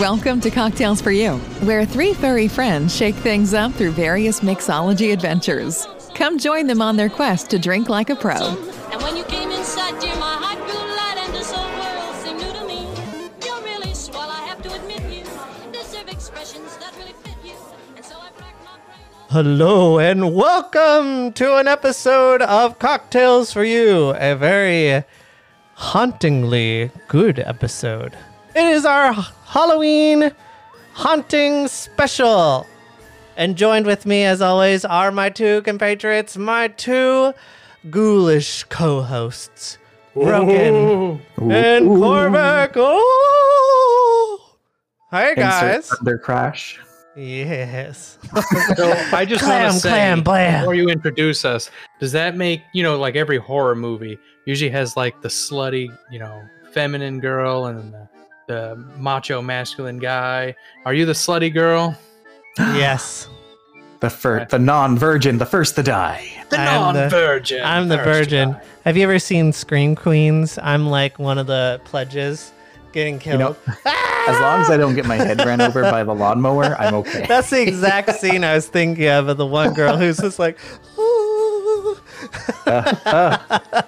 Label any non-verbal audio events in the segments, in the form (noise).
Welcome to Cocktails for You, where three furry friends shake things up through various mixology adventures. Come join them on their quest to drink like a pro. And when you came inside, dear, my heart grew light and this whole world seemed new to me. You're really swell, I have to admit you deserve expressions that really fit you. And so I cracked my brain. Hello and welcome to an episode of Cocktails for You, a very hauntingly good episode. It is our Halloween haunting special. And joined with me, as always, are my two compatriots, my two ghoulish co hosts, Broken and Cormac. Oh! Hi, guys. Their crash. Yes. (laughs) So I just want to say clam, blam. before you introduce us, does that make you know like every horror movie usually has like the slutty, you know, feminine girl and then the, the macho masculine guy? Are you the slutty girl? (gasps) yes. The fir- the non-virgin, the first to die. The I'm non-virgin. I'm the virgin. Have you ever seen Scream Queens? I'm like one of the pledges getting You killed. know, (laughs) as long as I don't get my head ran over by the lawnmower, I'm okay. (laughs) That's the exact scene I was thinking of of the one girl who's just like, "Ooh." (laughs) Uh, uh.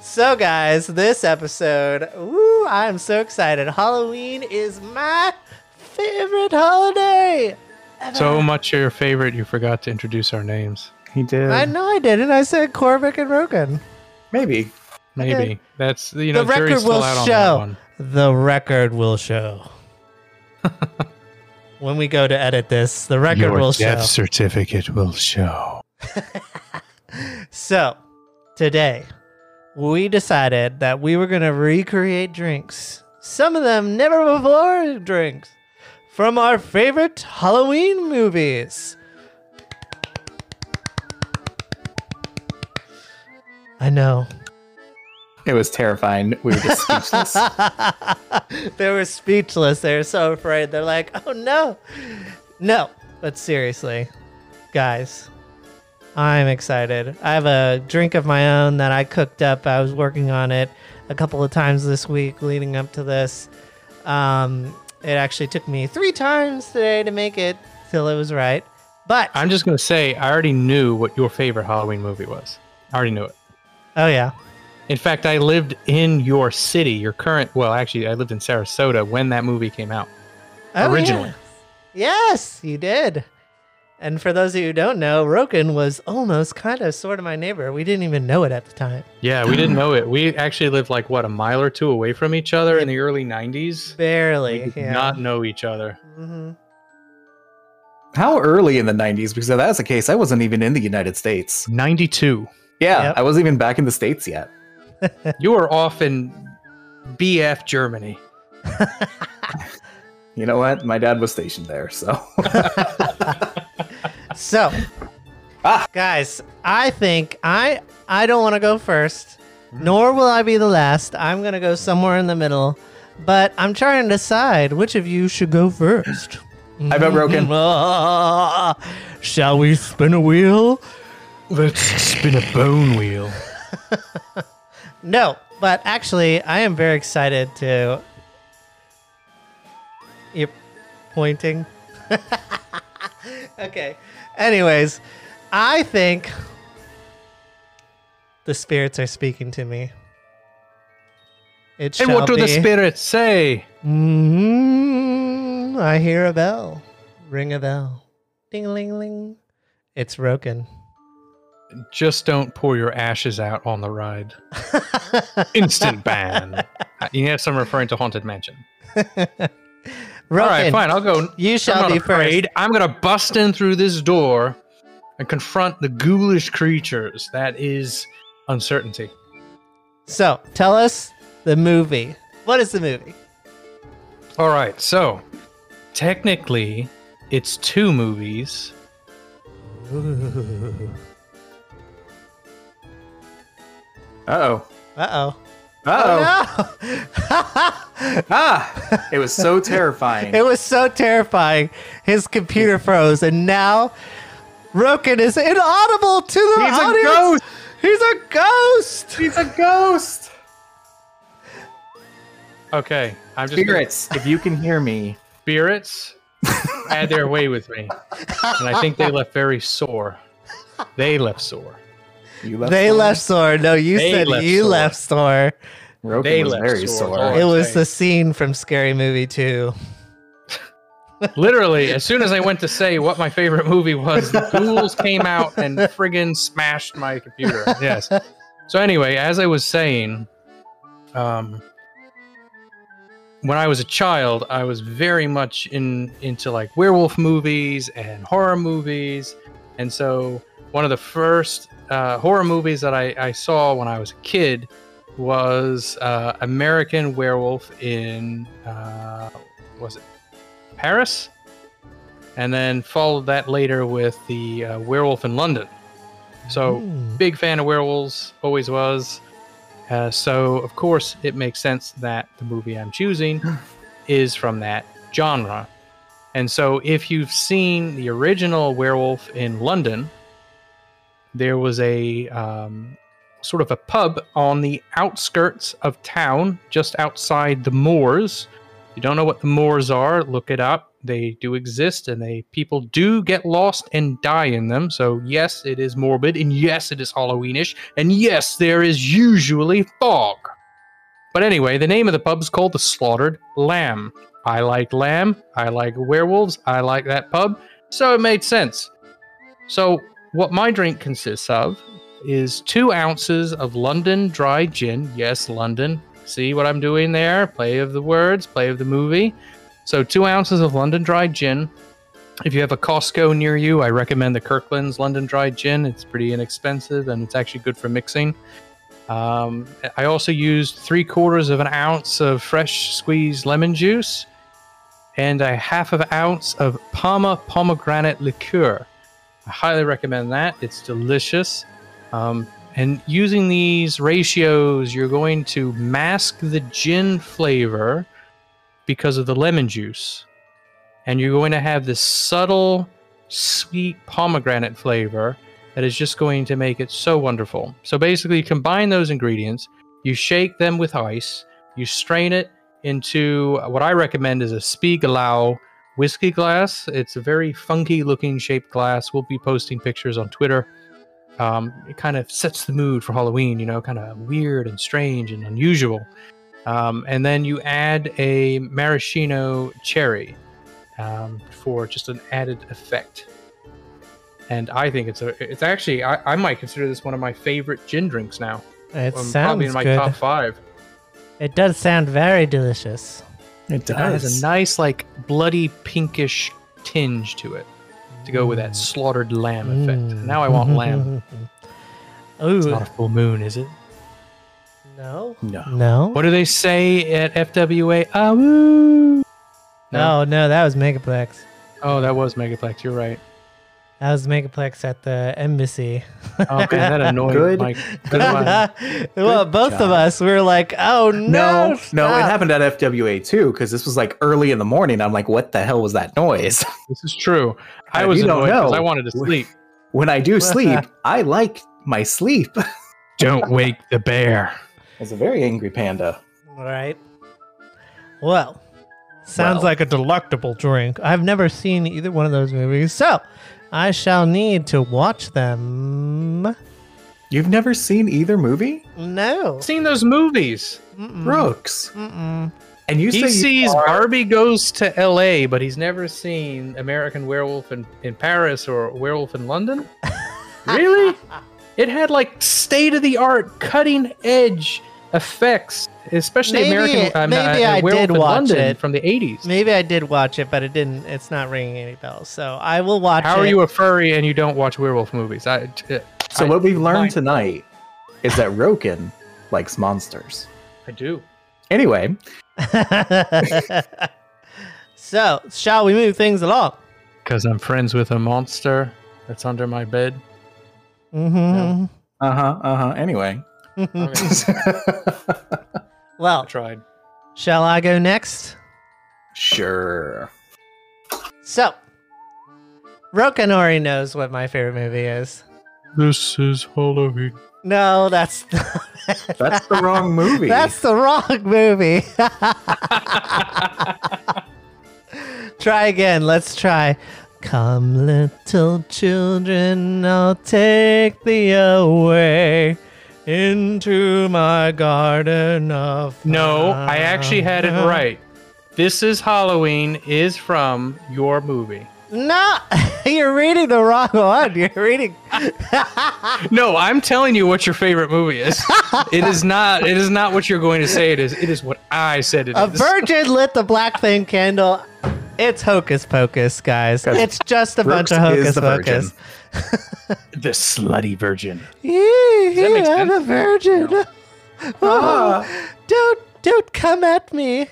so guys, this episode, ooh, I'm so excited. Halloween is my favorite holiday. So much your favorite, you forgot to introduce our names. He did. I know I didn't. I said Corbick and Roukan. Maybe. Maybe Okay. that's you know the record still will out on show. one. The record will show. (laughs) when we go to edit this, the record will show. Death certificate will show. (laughs) So, today, we decided that we were going to recreate drinks. Some of them never before drinks from our favorite Halloween movies. I know. It was terrifying. We were just speechless. (laughs) they were speechless. They were so afraid. They're like, oh no. No. But seriously, guys, I'm excited. I have a drink of my own that I cooked up. I was working on it a couple of times this week leading up to this. Um, it actually took me three times today to make it till it was right. But, I'm just gonna say I already knew what your favorite Halloween movie was. I already knew it. oh yeah. In fact, I lived in your city, your current. Well, actually, I lived in Sarasota when that movie came out. Oh, Originally. Yes. yes, you did. And for those of you who don't know, Roukan was almost kind of sort of my neighbor. We didn't even know it at the time. Yeah, we didn't know it. We actually lived like what a mile or two away from each other in the early '90s. Barely. We did yeah. not know each other. hmm How early in the 90s? Because if that's the case, I wasn't even in the United States. '92. Yeah, Yep. I wasn't even back in the States yet. (laughs) You were off in BF Germany. (laughs) You know what? My dad was stationed there, so. (laughs) So, Ah. guys, I think I I don't want to go first, nor will I be the last. I'm gonna go somewhere in the middle, but I'm trying to decide which of you should go first. I bet Roukan. Ah, (laughs) Shall we spin a wheel? Let's spin a bone wheel. (laughs) No, but actually, I am very excited to. You're pointing. (laughs) okay. Anyways, I think the spirits are speaking to me. It And what do the spirits say? Mm, I hear a bell. Ring a bell. Ding ling ling. It's Roukan. Just don't pour your ashes out on the ride. Instant ban. (laughs) You guess I'm referring to Haunted Mansion. (laughs) Roukan, All right, fine. I'll go. you shall I'm not be afraid. I'm gonna bust in through this door and confront the ghoulish creatures. That is uncertainty. So, tell us the movie. What is the movie? All right, so technically, it's two movies. (laughs) Uh oh. Uh oh. Uh oh. No! (laughs) Ah! It was so terrifying. it was so terrifying. His computer froze, and now Roukan is inaudible to the He's a ghost! He's a ghost. He's a ghost! Okay, I'm just gonna- Spirits, if you can hear me, spirits had their way with me, and I think they left very sore. They left sore. You left. They sore. left sore. No, you They said left you sore. left sore. Roukan they was left very sore. sore. It was the scene from Scary Movie 2. Literally, as soon as I went to say what my favorite movie was, the (laughs) ghouls came out and friggin' smashed my computer. Yes. So anyway, as I was saying, um, when I was a child, I was very much in into like werewolf movies and horror movies, and so one of the first uh, horror movies that I, I saw when I was a kid was uh, American Werewolf in uh, was it Paris, and then followed that later with the uh, Werewolf in London. So Ooh. big fan of werewolves, always was. Uh, so of course it makes sense that the movie I'm choosing (gasps) is from that genre. And so if you've seen the original Werewolf in London, there was a um, sort of a pub on the outskirts of town, just outside the moors. If you don't know what the moors are, look it up. They do exist, and they people do get lost and die in them. So yes, it is morbid, and yes, it is Halloweenish, and yes, there is usually fog. But anyway, the name of the pub is called the Slaughtered Lamb. I like lamb. I like werewolves. I like that pub. So it made sense. So what my drink consists of is two ounces of London dry gin. Yes, London. See what I'm doing there? Play of the words, play of the movie. So two ounces of London dry gin. If you have a Costco near you, I recommend the Kirkland's London dry gin. It's pretty inexpensive and it's actually good for mixing. Um, I also used three quarters of an ounce of fresh squeezed lemon juice and a half of an ounce of Pama pomegranate liqueur. I highly recommend that. It's delicious. Um, and using these ratios, you're going to mask the gin flavor because of the lemon juice. And you're going to have this subtle, sweet pomegranate flavor that is just going to make it so wonderful. So basically, you combine those ingredients, you shake them with ice, you strain it into what I recommend is a Spiegelau whiskey glass. It's a very funky looking shaped glass. We'll be posting pictures on Twitter. Um, it kind of sets the mood for Halloween, you know, kind of weird and strange and unusual. Um, and then you add a maraschino cherry um, for just an added effect. And I think it's a, it's actually, I, I might consider this one of my favorite gin drinks now. It sounds probably in my good. top five. It does sound very delicious. It does. It has a nice, like, bloody pinkish tinge to it to go with that slaughtered lamb effect. Mm. Now I want lamb. (laughs) It's not a full moon, is it? no, no. no, What do they say at FWA? Ah, woo! no, no. That was Megaplex. Oh, that was Megaplex. You're right. That was Megaplex at the embassy. Oh, man, that (laughs) annoyed Good. my good (laughs) one. well, both of us we were like, "Oh no, No, no, it happened at FWA too, because this was like early in the morning. I'm like, what the hell was that noise? (laughs) This is true. I was don't annoyed because know- I wanted to sleep. when I do sleep, I like my sleep. Don't wake the bear. It's a very angry panda. All right. Well, sounds Well. like a delectable drink. I've never seen either one of those movies, so I shall need to watch them. You've never seen either movie, No. Seen those movies? Mm-mm. Brooks? Mm-mm. And you he say you sees are- Barbie goes to L.A., but he's never seen American Werewolf in, in Paris or Werewolf in London. (laughs) really? It had like state of the art, cutting edge effects, especially Maybe- American uh, maybe uh, I Werewolf did watch London it. from the '80s. Maybe I did watch it, but it didn't. It's not ringing any bells. So I will watch How it. are you a furry and you don't watch werewolf movies? I, uh, So I- what we've learned fine. tonight is that Roukan likes monsters. I do. Anyway, (laughs) so shall we move things along? Because I'm friends with a monster that's under my bed. Mm-hmm. uh huh, uh huh. Anyway, Okay, I (laughs) well, tried. shall I go next? sure. So, Roukan already knows what my favorite movie is. This is Halloween. No, that's (laughs) That's the wrong movie. That's the wrong movie. (laughs) try again. Let's try. Come, little children, I'll take thee away into my garden of. No, I actually had it right. This is Halloween is from your movie. No, (laughs) you're reading the wrong one. You're reading. (laughs) No, I'm telling you what your favorite movie is. it is not. It is not what you're going to say. It is. It is what I said it A is. virgin lit the black flame candle. It's hocus pocus, guys. It's just a bunch of hocus the pocus. (laughs) the slutty virgin. Yeah, that I'm sense? a virgin. (laughs) Oh, don't don't come at me.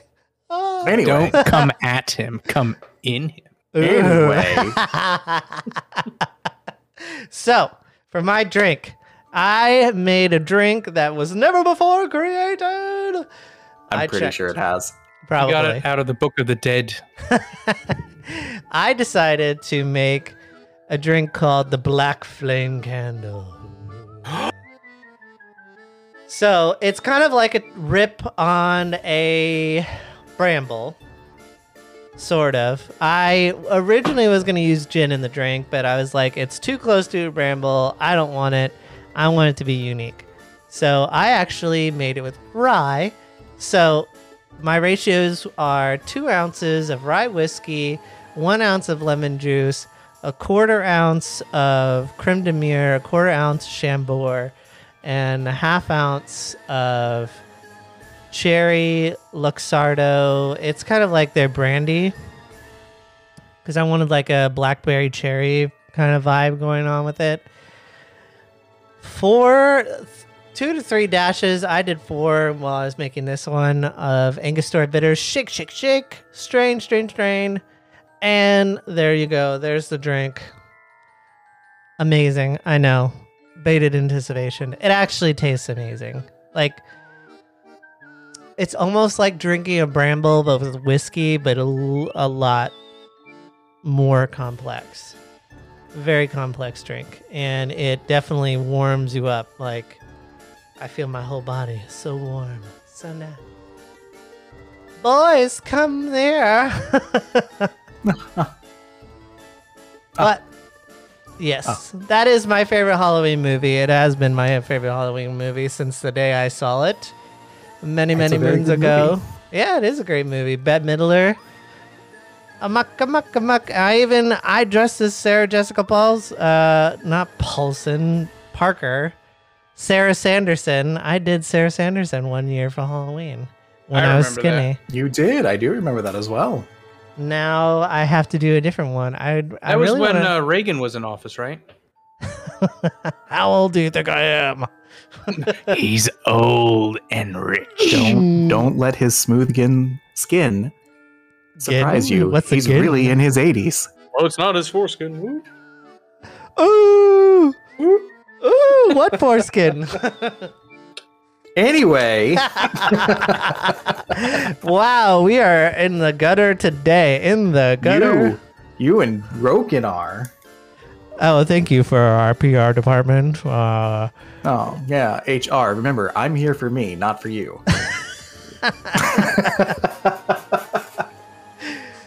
Oh. Anyway, Don't come at him. Come in him. anyway, (laughs) So, for my drink, I made a drink that was never before created. I'm I pretty checked. sure it has. You Probably. got it out of the Book of the Dead. (laughs) I decided to make a drink called the Black Flame Candle. (gasps) so it's kind of like a rip on a bramble. Sort of. I originally was going to use gin in the drink, but I was like, it's too close to a bramble. I don't want it. I want it to be unique. So I actually made it with rye. So my ratios are two ounces of rye whiskey, one ounce of lemon juice, a quarter ounce of creme de mure, a quarter ounce chambord, and a half ounce of cherry luxardo. It's kind of like their brandy because I wanted like a blackberry cherry kind of vibe going on with it. Four, two to three dashes. I did four while I was making this one of Angostura bitters. Shake, shake, shake. Strain, strain, strain. And there you go. There's the drink. Amazing. I know. Baited anticipation. It actually tastes amazing. Like, it's almost like drinking a bramble, but with whiskey, but a lot more complex. Very complex drink. And it definitely warms you up. Like, I feel my whole body so warm. So nice. Boys, come there. (laughs) but yes, that is my favorite Halloween movie. It has been my favorite Halloween movie since the day I saw it many, It's many moons ago. movie. Yeah, it is a great movie. Bette Midler. Amok, amok, amok. I even I dressed as Sarah Jessica Pauls, uh, not Paulson, Parker, Sarah Sanderson. I did Sarah Sanderson one year for Halloween when I I, was remember that. skinny. You did. I do remember that as well. Now I have to do a different one. I I That was really when wanna, uh, Reagan was in office, right? (laughs) How old do you think I am? (laughs) He's old and rich. Don't don't let his smooth skin skin surprise Skin? you. What's He's skin? really in his 80s. Well, it's not his foreskin. Woo. Ooh, ooh, what foreskin? (laughs) Anyway, (laughs) wow, we are in the gutter today. In the gutter. you you and Roukan are. Oh, thank you for our PR department. Uh, Oh yeah, HR. Remember, I'm here for me, not for you. (laughs)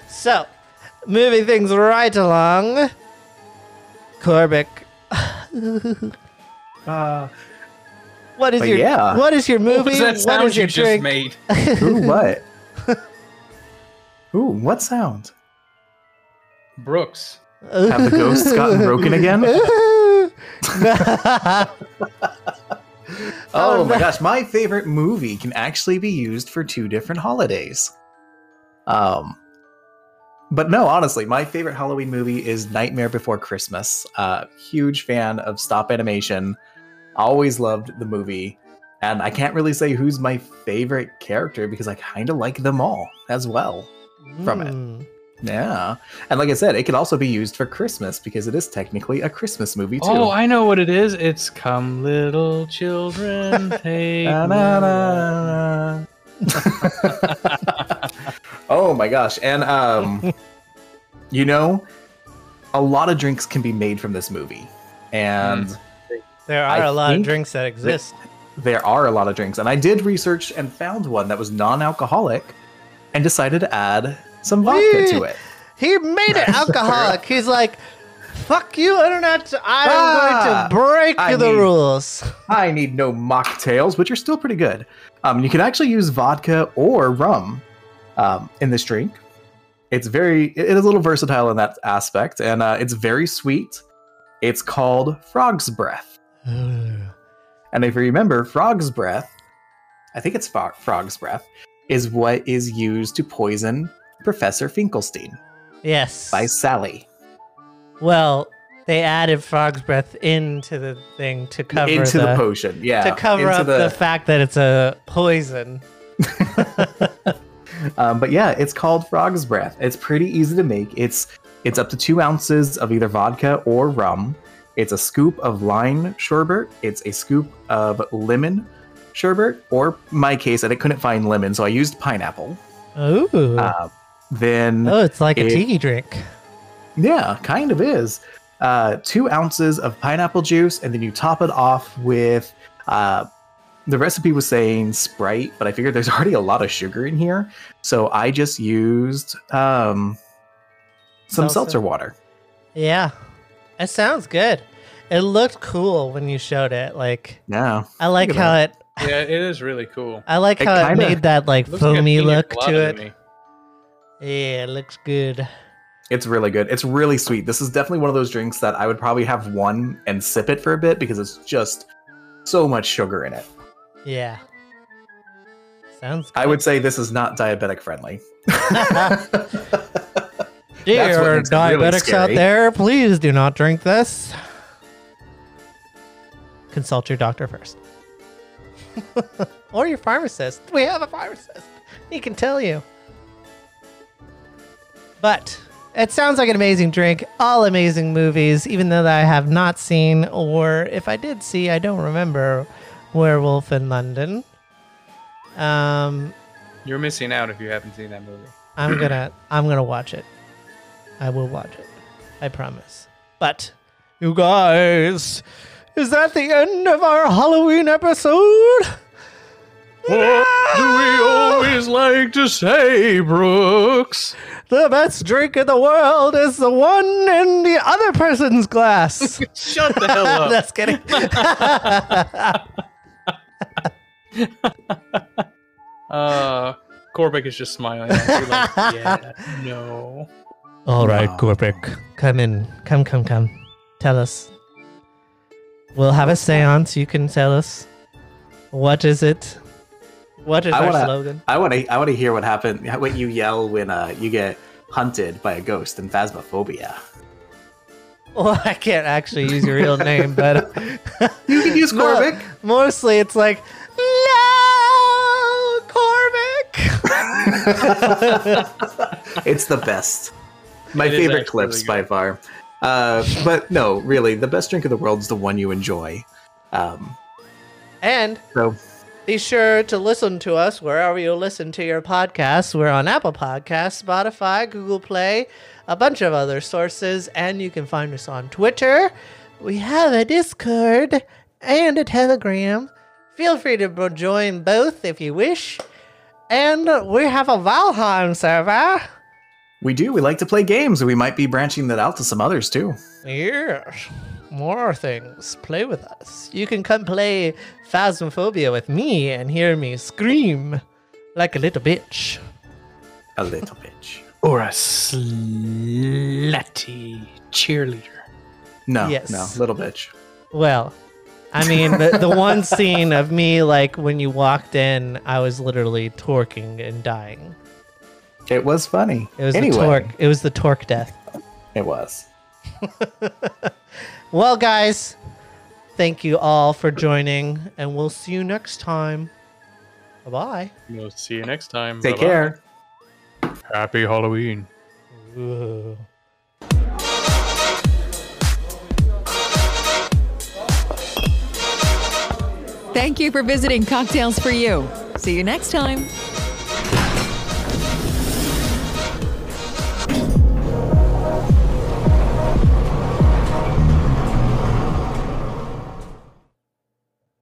so, moving things right along. Corbick, (laughs) Uh, what is But your yeah. what is your What movie? was that what sound is your you just made? (laughs) ooh, what? (laughs) Ooh, what sound? Brooks. Have the ghosts gotten broken again? Oh my gosh, my favorite movie can actually be used for two different holidays. Um but no, honestly, my favorite Halloween movie is Nightmare Before Christmas. Uh huge fan of stop animation. Always loved the movie. And I can't really say who's my favorite character because I kind of like them all as well. From it. Mm. Yeah. And like I said, it can also be used for Christmas because it is technically a Christmas movie too. Oh, I know what it is. It's "Come, little children, (laughs) take." Na, na, na. (laughs) oh my gosh. And um (laughs) you know, a lot of drinks can be made from this movie. And There are I a lot of drinks that exist. there are a lot of drinks, and I did research and found one that was non-alcoholic, and decided to add some vodka to it. He made it (laughs) alcoholic. He's like, fuck you, internet. I'm Ah, going to break I the mean- rules. I need no mocktails, which are still pretty good. Um, you can actually use vodka or rum um, in this drink. It's very, it is a little versatile in that aspect, and uh, it's very sweet. It's called Frog's Breath. (sighs) And if you remember, Frog's Breath, I think it's Fro- Frog's Breath, is what is used to poison Professor Finkelstein yes. by Sally. Well, they added frog's breath into the thing to cover into the, the, potion, yeah. to cover into up the... fact that it's a poison. (laughs) (laughs) Um, but yeah, it's called Frog's Breath. It's pretty easy to make. It's it's up to two ounces of either vodka or rum. It's a scoop of lime sherbet. It's a scoop of lemon sherbet, or my case, and I couldn't find lemon, so I used pineapple. Ooh. Uh, then oh, it's like a it- tiki drink. Yeah, kind of is. Uh, two ounces of pineapple juice, and then you top it off with. Uh, the recipe was saying Sprite, but I figured there's (laughs) already a lot of sugar in here, so I just used um, some Seltzer. seltzer water. Yeah. It sounds good. It looked cool when you showed it. Like Yeah, I like Look at how it (laughs) Yeah, it is really cool. I like It how it kinda made that like Looks like foamy look to it. me. Yeah, it looks good. it's really good. It's really sweet. This is definitely one of those drinks that I would probably have one and sip it for a bit because it's just so much sugar in it. Yeah. Sounds good. I would say this is not diabetic friendly. (laughs) (laughs) Dear it really diabetics out there, please do not drink this. Consult your doctor first. (laughs) or your pharmacist. We have a pharmacist. He can tell you. But it sounds like an amazing drink. All amazing movies, even though that I have not seen, or if I did see, I don't remember Werewolf in London. Um, You're missing out if you haven't seen that movie. I'm gonna (clears throat) I'm gonna watch it. I will watch it. I promise. But you guys, is that the end of our Halloween episode? What do we always like to say, Brooks? The best drink in the world is the one in the other person's glass. (laughs) Shut the hell up. (laughs) That's kidding. (laughs) (laughs) Uh, Corbick is just smiling. At you like, (laughs) yeah, no. All right, Wow. Gorbic, come in. Come, come, come. Tell us. We'll have a seance. You can tell us. What is it? What is I our wanna- slogan? I want to. I want to hear what happened. What you yell when uh, you get hunted by a ghost in Phasmophobia. Well, I can't actually use your real name, but (laughs) You can use No, mostly it's like, no, (laughs) it's the best. My It is favorite clips really by far. Uh, but no, really, the best drink of the world is the one you enjoy. Um, and so be sure to listen to us wherever you listen to your podcasts. We're on Apple Podcasts, Spotify, Google Play, a bunch of other sources, and you can find us on Twitter. We have a Discord and a Telegram. Feel free to join both if you wish. And we have a Valheim server. we do. We like to play games, and we might be branching that out to some others too. Yes. More things. Play with us. You can come play Phasmophobia with me and hear me scream like a little bitch. A little bitch. Or a slutty cheerleader. No, Yes. no, little bitch. Well, I mean, the, the one scene of me, like when you walked in, I was literally torquing and dying. It was funny. It was anyway, the torque. It was the torque death. it was. (laughs) Well, guys, thank you all for joining, and we'll see you next time. Bye bye. We'll see you next time. Take Bye-bye. care. Happy Halloween. Thank you for visiting Cocktails for You. See you next time.